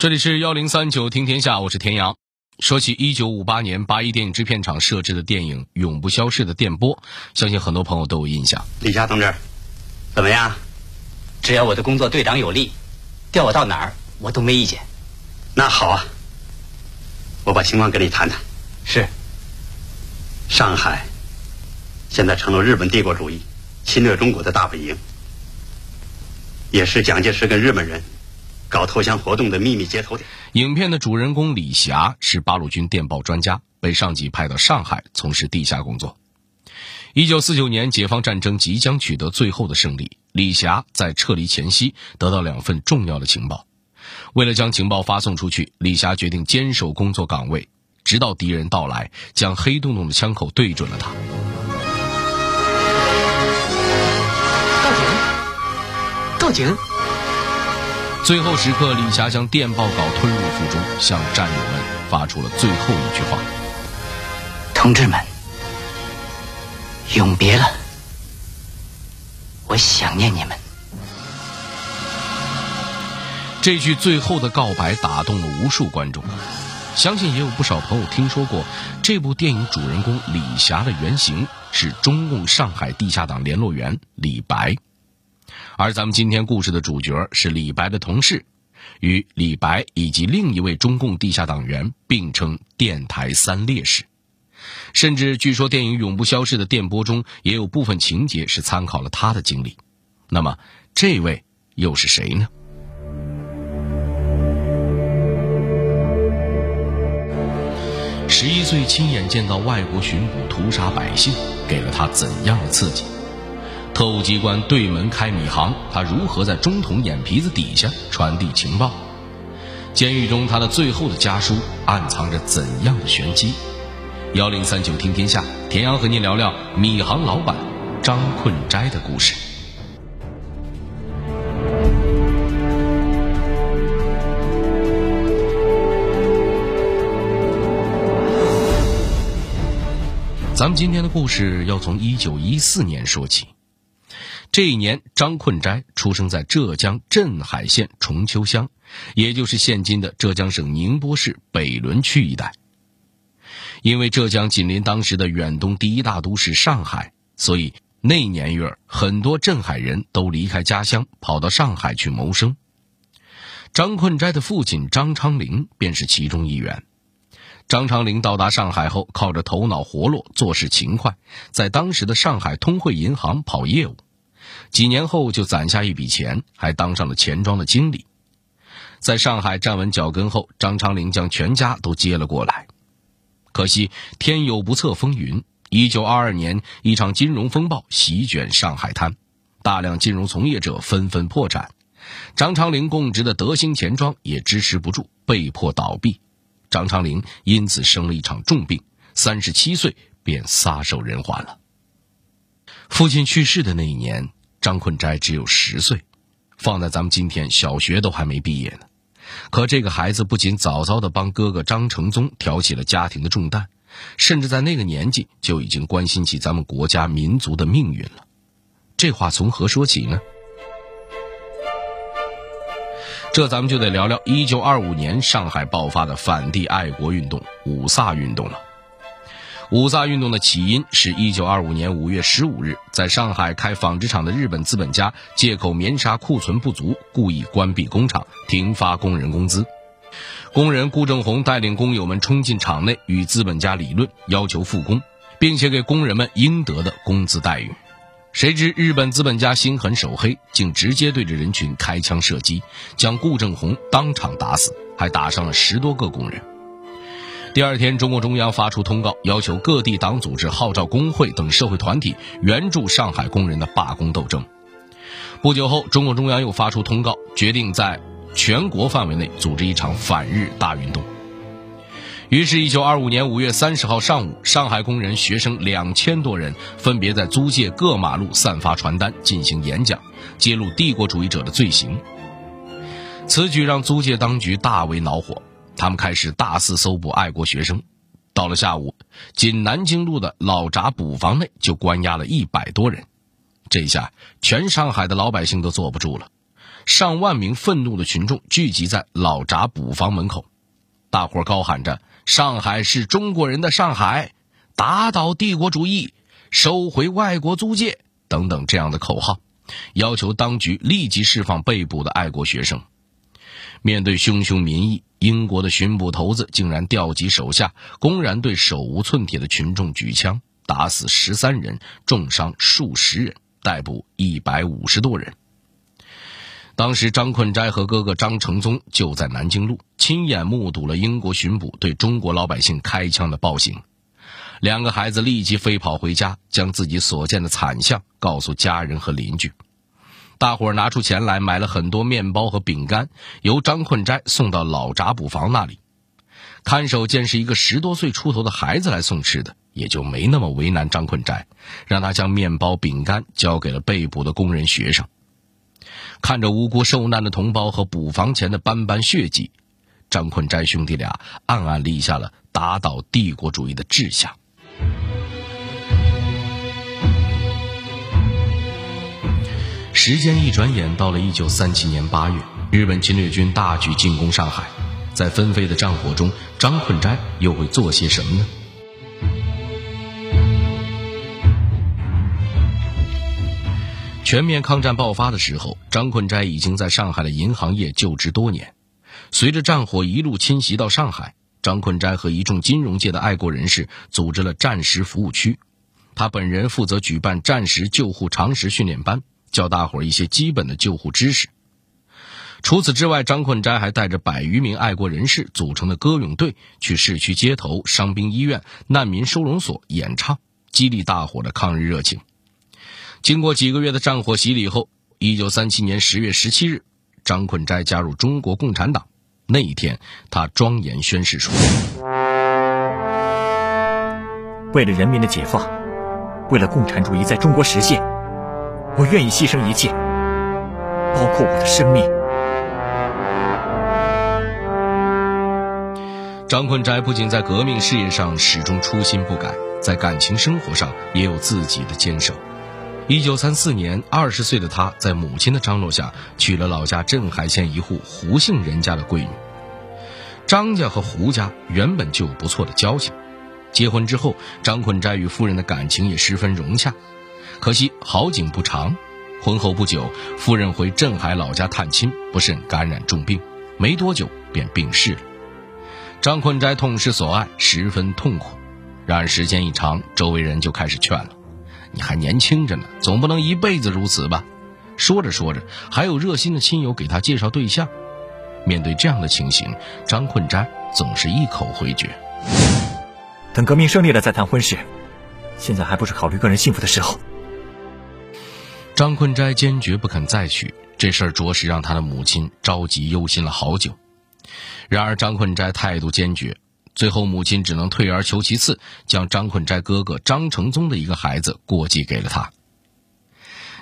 这里是幺零三九听天下，我是田阳。说起一九五八年八一电影制片厂设置的电影《永不消逝的电波》，相信很多朋友都有印象。李霞同志，怎么样？只要我的工作对党有利，调我到哪儿我都没意见。那好啊，我把情况跟你谈谈。是。上海现在成了日本帝国主义侵略中国的大本营，也是蒋介石跟日本人。搞投降活动的秘密接头点。影片的主人公李霞是八路军电报专家，被上级派到上海从事地下工作。一九四九年，解放战争即将取得最后的胜利，李霞在撤离前夕得到两份重要的情报。为了将情报发送出去，李霞决定坚守工作岗位，直到敌人到来，将黑洞洞的枪口对准了他。报警！报警！最后时刻，李霞将电报稿吞入腹中，向战友们发出了最后一句话：“同志们，永别了，我想念你们。”这句最后的告白打动了无数观众，相信也有不少朋友听说过这部电影主人公李霞的原型是中共上海地下党联络员李白。而咱们今天故事的主角是李白的同事，与李白以及另一位中共地下党员并称“电台三烈士”，甚至据说电影《永不消逝的电波》中也有部分情节是参考了他的经历。那么，这位又是谁呢？十一岁亲眼见到外国巡捕屠杀百姓，给了他怎样的刺激？特务机关对门开米行，他如何在中统眼皮子底下传递情报？监狱中他的最后的家书暗藏着怎样的玄机？幺零三九听天下，田阳和您聊聊米行老板张困斋的故事。咱们今天的故事要从一九一四年说起。这一年，张困斋出生在浙江镇海县崇丘乡，也就是现今的浙江省宁波市北仑区一带。因为浙江紧邻当时的远东第一大都市上海，所以那年月很多镇海人都离开家乡，跑到上海去谋生。张困斋的父亲张昌龄便是其中一员。张昌龄到达上海后，靠着头脑活络、做事勤快，在当时的上海通汇银行跑业务。几年后就攒下一笔钱，还当上了钱庄的经理。在上海站稳脚跟后，张昌龄将全家都接了过来。可惜天有不测风云，一九二二年一场金融风暴席卷上海滩，大量金融从业者纷纷破产，张昌龄供职的德兴钱庄也支持不住，被迫倒闭。张昌龄因此生了一场重病，三十七岁便撒手人寰了。父亲去世的那一年。张困斋只有十岁，放在咱们今天，小学都还没毕业呢。可这个孩子不仅早早的帮哥哥张承宗挑起了家庭的重担，甚至在那个年纪就已经关心起咱们国家民族的命运了。这话从何说起呢？这咱们就得聊聊一九二五年上海爆发的反帝爱国运动——五卅运动了。五卅运动的起因是一九二五年五月十五日，在上海开纺织厂的日本资本家借口棉纱库存不足，故意关闭工厂，停发工人工资。工人顾正红带领工友们冲进厂内，与资本家理论，要求复工，并且给工人们应得的工资待遇。谁知日本资本家心狠手黑，竟直接对着人群开枪射击，将顾正红当场打死，还打伤了十多个工人。第二天，中共中央发出通告，要求各地党组织号召工会等社会团体援助上海工人的罢工斗争。不久后，中共中央又发出通告，决定在全国范围内组织一场反日大运动。于是，一九二五年五月三十号上午，上海工人、学生两千多人分别在租界各马路散发传单、进行演讲，揭露帝国主义者的罪行。此举让租界当局大为恼火。他们开始大肆搜捕爱国学生，到了下午，仅南京路的老闸捕房内就关押了一百多人。这下，全上海的老百姓都坐不住了。上万名愤怒的群众聚集在老闸补房门口，大伙高喊着“上海是中国人的上海，打倒帝国主义，收回外国租界”等等这样的口号，要求当局立即释放被捕的爱国学生。面对汹汹民意，英国的巡捕头子竟然调集手下，公然对手无寸铁的群众举枪，打死十三人，重伤数十人，逮捕一百五十多人。当时，张困斋和哥哥张承宗就在南京路，亲眼目睹了英国巡捕对中国老百姓开枪的暴行。两个孩子立即飞跑回家，将自己所见的惨象告诉家人和邻居。大伙儿拿出钱来买了很多面包和饼干，由张困斋送到老闸补房那里。看守见是一个十多岁出头的孩子来送吃的，也就没那么为难张困斋，让他将面包、饼干交给了被捕的工人学生。看着无辜受难的同胞和补房前的斑斑血迹，张困斋兄弟俩暗暗立下了打倒帝国主义的志向。时间一转眼，到了一九三七年八月，日本侵略军大举进攻上海。在纷飞的战火中，张困斋又会做些什么呢？全面抗战爆发的时候，张困斋已经在上海的银行业就职多年。随着战火一路侵袭到上海，张困斋和一众金融界的爱国人士组织了战时服务区，他本人负责举办战时救护常识训练班。教大伙儿一些基本的救护知识。除此之外，张困斋还带着百余名爱国人士组成的歌咏队，去市区街头、伤兵医院、难民收容所演唱，激励大伙的抗日热情。经过几个月的战火洗礼后，一九三七年十月十七日，张困斋加入中国共产党。那一天，他庄严宣誓说：“为了人民的解放，为了共产主义在中国实现。”我愿意牺牲一切，包括我的生命。张困斋不仅在革命事业上始终初心不改，在感情生活上也有自己的坚守。一九三四年，二十岁的他在母亲的张罗下娶了老家镇海县一户胡姓人家的闺女。张家和胡家原本就有不错的交情，结婚之后，张困斋与夫人的感情也十分融洽。可惜好景不长，婚后不久，夫人回镇海老家探亲，不慎感染重病，没多久便病逝了。张困斋痛失所爱，十分痛苦。然而时间一长，周围人就开始劝了：“你还年轻着呢，总不能一辈子如此吧？”说着说着，还有热心的亲友给他介绍对象。面对这样的情形，张困斋总是一口回绝：“等革命胜利了再谈婚事，现在还不是考虑个人幸福的时候。”张困斋坚决不肯再娶，这事儿着实让他的母亲着急忧心了好久。然而张困斋态度坚决，最后母亲只能退而求其次，将张困斋哥哥张承宗的一个孩子过继给了他。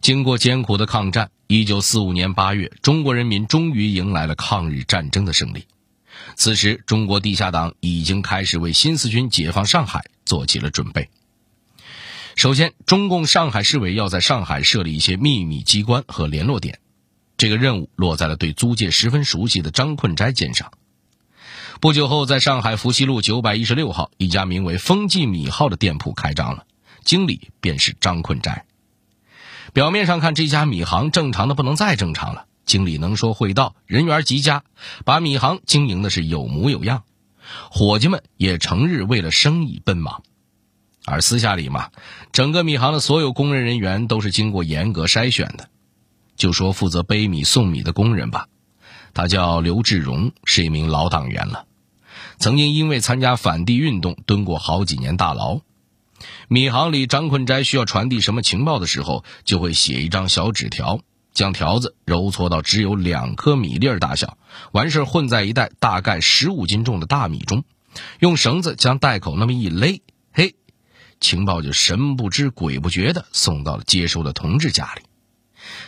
经过艰苦的抗战，一九四五年八月，中国人民终于迎来了抗日战争的胜利。此时，中国地下党已经开始为新四军解放上海做起了准备。首先，中共上海市委要在上海设立一些秘密机关和联络点，这个任务落在了对租界十分熟悉的张困斋肩上。不久后，在上海福熙路九百一十六号一家名为“丰记米号”的店铺开张了，经理便是张困斋。表面上看，这家米行正常的不能再正常了，经理能说会道，人缘极佳，把米行经营的是有模有样，伙计们也成日为了生意奔忙。而私下里嘛，整个米行的所有工人人员都是经过严格筛选的。就说负责背米送米的工人吧，他叫刘志荣，是一名老党员了，曾经因为参加反帝运动蹲过好几年大牢。米行里张困斋需要传递什么情报的时候，就会写一张小纸条，将条子揉搓到只有两颗米粒儿大小，完事儿混在一袋大概十五斤重的大米中，用绳子将袋口那么一勒，情报就神不知鬼不觉地送到了接收的同志家里。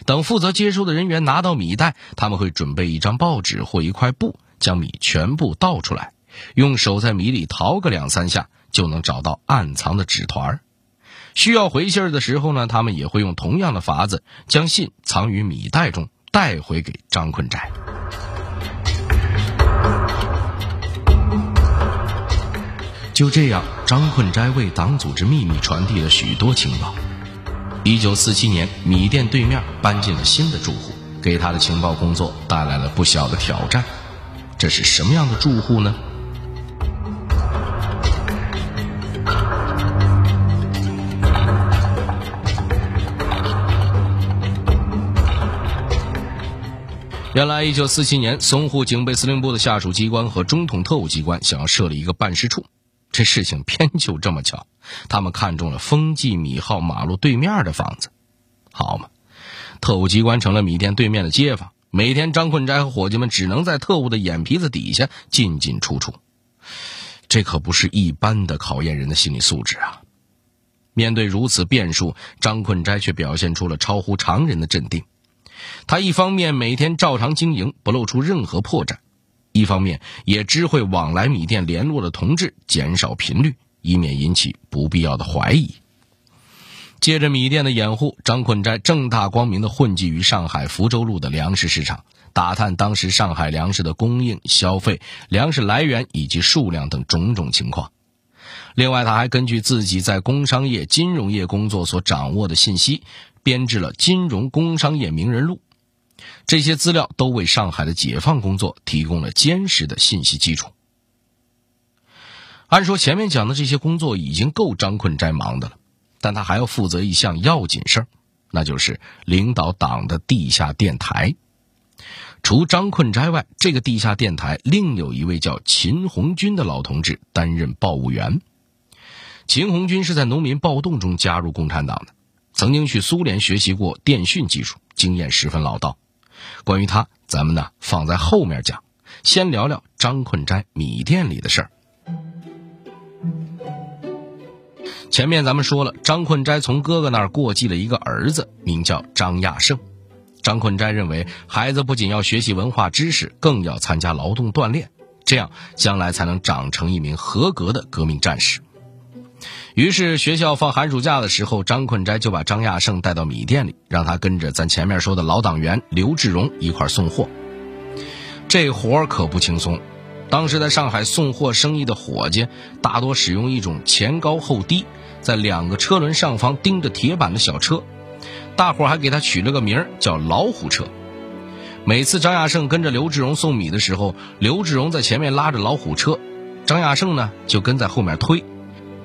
等负责接收的人员拿到米袋，他们会准备一张报纸或一块布，将米全部倒出来，用手在米里淘个两三下，就能找到暗藏的纸团需要回信儿的时候呢，他们也会用同样的法子，将信藏于米袋中，带回给张坤斋。就这样，张困斋为党组织秘密传递了许多情报。一九四七年，米店对面搬进了新的住户，给他的情报工作带来了不小的挑战。这是什么样的住户呢？原来，一九四七年，淞沪警备司令部的下属机关和中统特务机关想要设立一个办事处。这事情偏就这么巧，他们看中了丰记米号马路对面的房子，好嘛，特务机关成了米店对面的街坊，每天张困斋和伙计们只能在特务的眼皮子底下进进出出，这可不是一般的考验人的心理素质啊！面对如此变数，张困斋却表现出了超乎常人的镇定，他一方面每天照常经营，不露出任何破绽。一方面也知会往来米店联络的同志减少频率，以免引起不必要的怀疑。借着米店的掩护，张困斋正大光明地混迹于上海福州路的粮食市场，打探当时上海粮食的供应、消费、粮食来源以及数量等种种情况。另外，他还根据自己在工商业、金融业工作所掌握的信息，编制了《金融工商业名人录》。这些资料都为上海的解放工作提供了坚实的信息基础。按说前面讲的这些工作已经够张困斋忙的了，但他还要负责一项要紧事儿，那就是领导党的地下电台。除张困斋外，这个地下电台另有一位叫秦红军的老同志担任报务员。秦红军是在农民暴动中加入共产党的，曾经去苏联学习过电讯技术，经验十分老道。关于他，咱们呢放在后面讲，先聊聊张困斋米店里的事儿。前面咱们说了，张困斋从哥哥那儿过继了一个儿子，名叫张亚胜。张困斋认为，孩子不仅要学习文化知识，更要参加劳动锻炼，这样将来才能长成一名合格的革命战士。于是学校放寒暑假的时候，张困斋就把张亚胜带到米店里，让他跟着咱前面说的老党员刘志荣一块送货。这活儿可不轻松。当时在上海送货生意的伙计，大多使用一种前高后低，在两个车轮上方钉着铁板的小车，大伙儿还给他取了个名儿叫“老虎车”。每次张亚胜跟着刘志荣送米的时候，刘志荣在前面拉着老虎车，张亚胜呢就跟在后面推。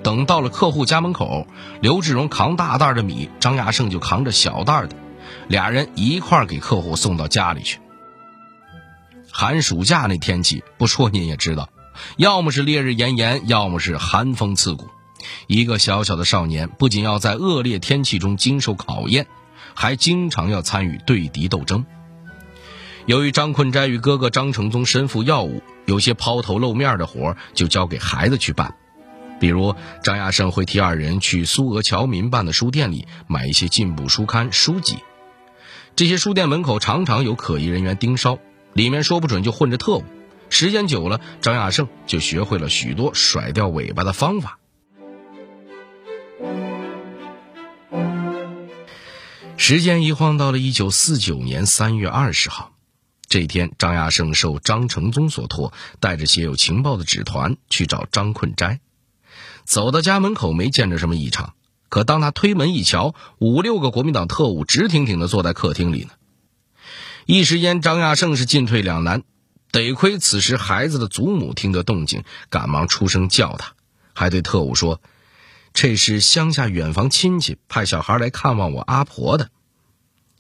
等到了客户家门口，刘志荣扛大袋的米，张亚胜就扛着小袋的，俩人一块给客户送到家里去。寒暑假那天气，不说您也知道，要么是烈日炎炎，要么是寒风刺骨。一个小小的少年，不仅要在恶劣天气中经受考验，还经常要参与对敌斗争。由于张坤斋与哥哥张承宗身负要务，有些抛头露面的活就交给孩子去办。比如张亚胜会替二人去苏俄侨民办的书店里买一些进步书刊书籍，这些书店门口常常有可疑人员盯梢，里面说不准就混着特务。时间久了，张亚胜就学会了许多甩掉尾巴的方法。时间一晃到了一九四九年三月二十号，这天，张亚胜受张承宗所托，带着写有情报的纸团去找张困斋。走到家门口，没见着什么异常。可当他推门一瞧，五六个国民党特务直挺挺地坐在客厅里呢。一时间，张亚胜是进退两难。得亏此时孩子的祖母听得动静，赶忙出声叫他，还对特务说：“这是乡下远房亲戚派小孩来看望我阿婆的。”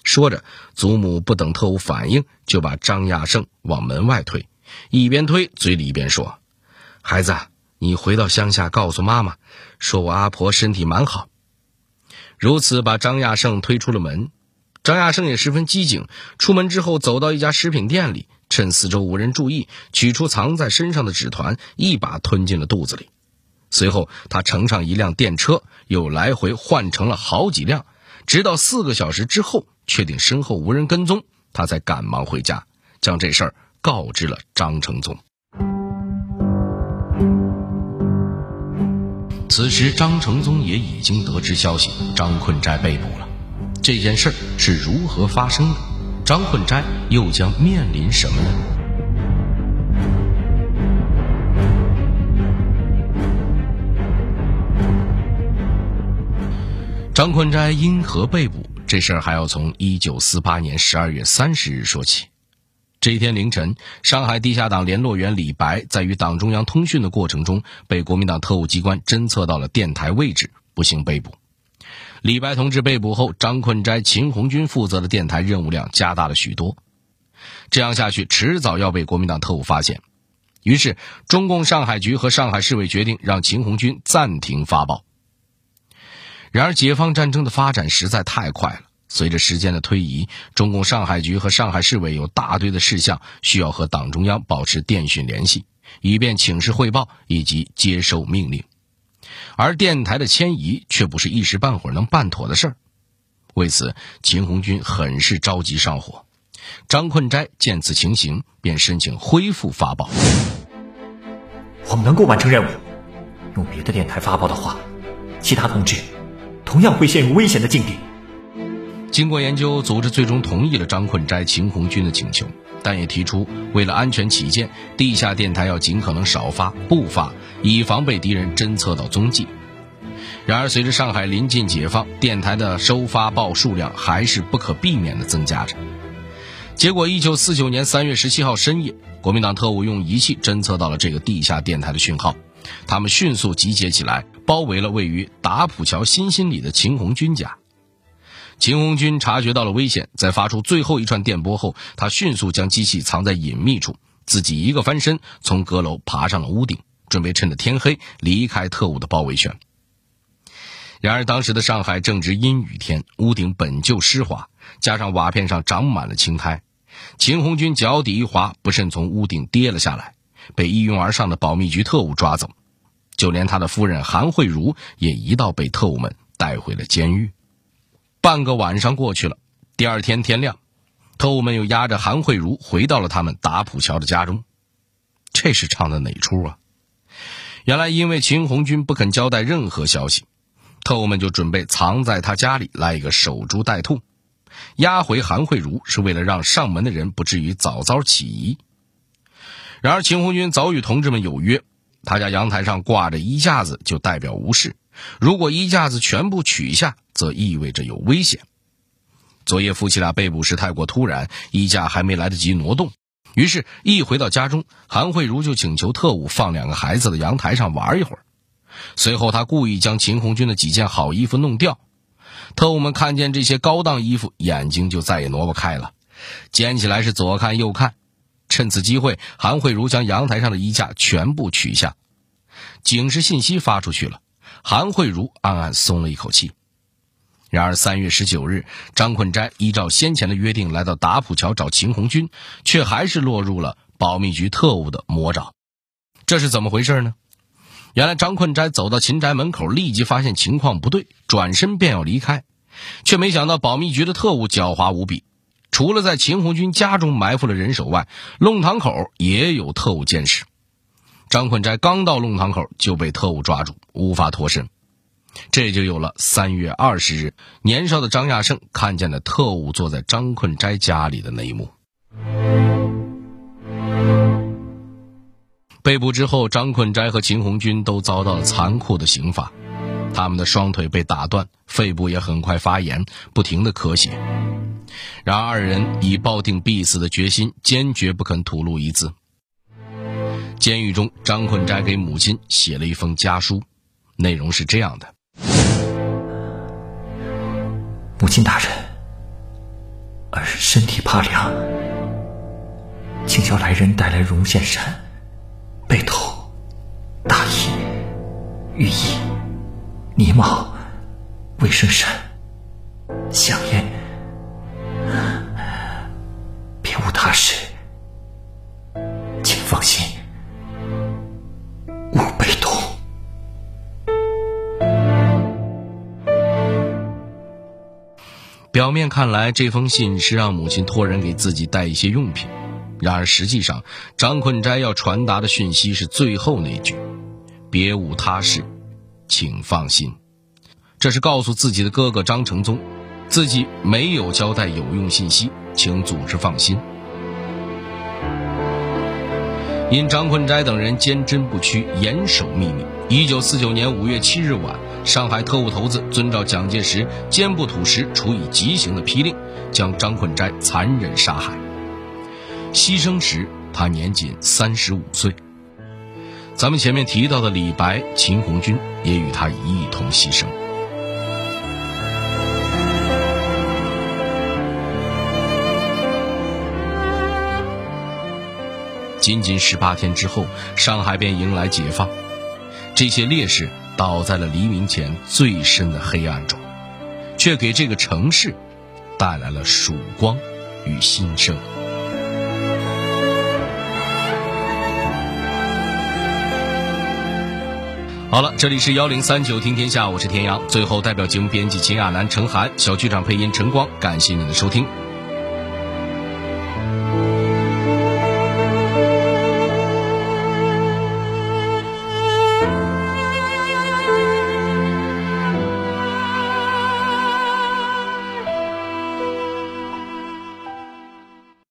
说着，祖母不等特务反应，就把张亚胜往门外推，一边推嘴里一边说：“孩子。”你回到乡下，告诉妈妈，说我阿婆身体蛮好。如此把张亚胜推出了门。张亚胜也十分机警，出门之后走到一家食品店里，趁四周无人注意，取出藏在身上的纸团，一把吞进了肚子里。随后，他乘上一辆电车，又来回换乘了好几辆，直到四个小时之后，确定身后无人跟踪，他才赶忙回家，将这事儿告知了张承宗。此时，张承宗也已经得知消息，张困斋被捕了。这件事是如何发生的？张困斋又将面临什么呢？张困斋因何被捕？这事儿还要从一九四八年十二月三十日说起。这一天凌晨，上海地下党联络员李白在与党中央通讯的过程中，被国民党特务机关侦测到了电台位置，不幸被捕。李白同志被捕后，张困斋、秦红军负责的电台任务量加大了许多。这样下去，迟早要被国民党特务发现。于是，中共上海局和上海市委决定让秦红军暂停发报。然而，解放战争的发展实在太快了。随着时间的推移，中共上海局和上海市委有大堆的事项需要和党中央保持电讯联系，以便请示汇报以及接收命令。而电台的迁移却不是一时半会儿能办妥的事儿。为此，秦红军很是着急上火。张困斋见此情形，便申请恢复发报。我们能够完成任务，用别的电台发报的话，其他同志同样会陷入危险的境地。经过研究，组织最终同意了张困斋、秦红军的请求，但也提出为了安全起见，地下电台要尽可能少发、不发，以防被敌人侦测到踪迹。然而，随着上海临近解放，电台的收发报数量还是不可避免地增加着。结果，一九四九年三月十七号深夜，国民党特务用仪器侦测到了这个地下电台的讯号，他们迅速集结起来，包围了位于打浦桥新兴里的秦红军家。秦红军察觉到了危险，在发出最后一串电波后，他迅速将机器藏在隐秘处，自己一个翻身从阁楼爬上了屋顶，准备趁着天黑离开特务的包围圈。然而，当时的上海正值阴雨天，屋顶本就湿滑，加上瓦片上长满了青苔。秦红军脚底一滑，不慎从屋顶跌了下来，被一拥而上的保密局特务抓走，就连他的夫人韩慧茹也一道被特务们带回了监狱。半个晚上过去了，第二天天亮，特务们又押着韩慧茹回到了他们打浦桥的家中。这是唱的哪出啊？原来因为秦红军不肯交代任何消息，特务们就准备藏在他家里来一个守株待兔。押回韩慧茹是为了让上门的人不至于早早起疑。然而秦红军早与同志们有约，他家阳台上挂着衣架子就代表无事，如果衣架子全部取下，则意味着有危险。昨夜夫妻俩被捕时太过突然，衣架还没来得及挪动，于是，一回到家中，韩慧茹就请求特务放两个孩子的阳台上玩一会儿。随后，他故意将秦红军的几件好衣服弄掉。特务们看见这些高档衣服，眼睛就再也挪不开了，捡起来是左看右看。趁此机会，韩慧茹将阳台上的衣架全部取下，警示信息发出去了。韩慧茹暗暗松了一口气。然而，三月十九日，张困斋依照先前的约定来到打浦桥找秦红军，却还是落入了保密局特务的魔爪。这是怎么回事呢？原来张困斋走到秦宅门口，立即发现情况不对，转身便要离开，却没想到保密局的特务狡猾无比，除了在秦红军家中埋伏了人手外，弄堂口也有特务监视。张困斋刚到弄堂口就被特务抓住，无法脱身，这就有了三月二十日，年少的张亚胜看见了特务坐在张困斋家里的那一幕。被捕之后，张困斋和秦红军都遭到了残酷的刑罚，他们的双腿被打断，肺部也很快发炎，不停的咳血。然而，二人以抱定必死的决心，坚决不肯吐露一字。监狱中，张困斋给母亲写了一封家书，内容是这样的：“母亲大人，儿身体怕凉，请求来人带来绒线衫。”被头、大衣、浴衣、呢帽、卫生衫、香烟，表面看来，这封信是让母亲托人给自己带一些用品。然而，实际上，张困斋要传达的讯息是最后那句：“别无他事，请放心。”这是告诉自己的哥哥张承宗，自己没有交代有用信息，请组织放心。因张困斋等人坚贞不屈、严守秘密，一九四九年五月七日晚，上海特务头子遵照蒋介石坚不土石、处以极刑的批令，将张困斋残忍杀害。牺牲时，他年仅三十五岁。咱们前面提到的李白、秦红军也与他一同牺牲。仅仅十八天之后，上海便迎来解放。这些烈士倒在了黎明前最深的黑暗中，却给这个城市带来了曙光与新生。好了，这里是幺零三九听天下，我是田阳。最后，代表节目编辑秦亚楠、陈涵，小剧场配音陈光，感谢您的收听。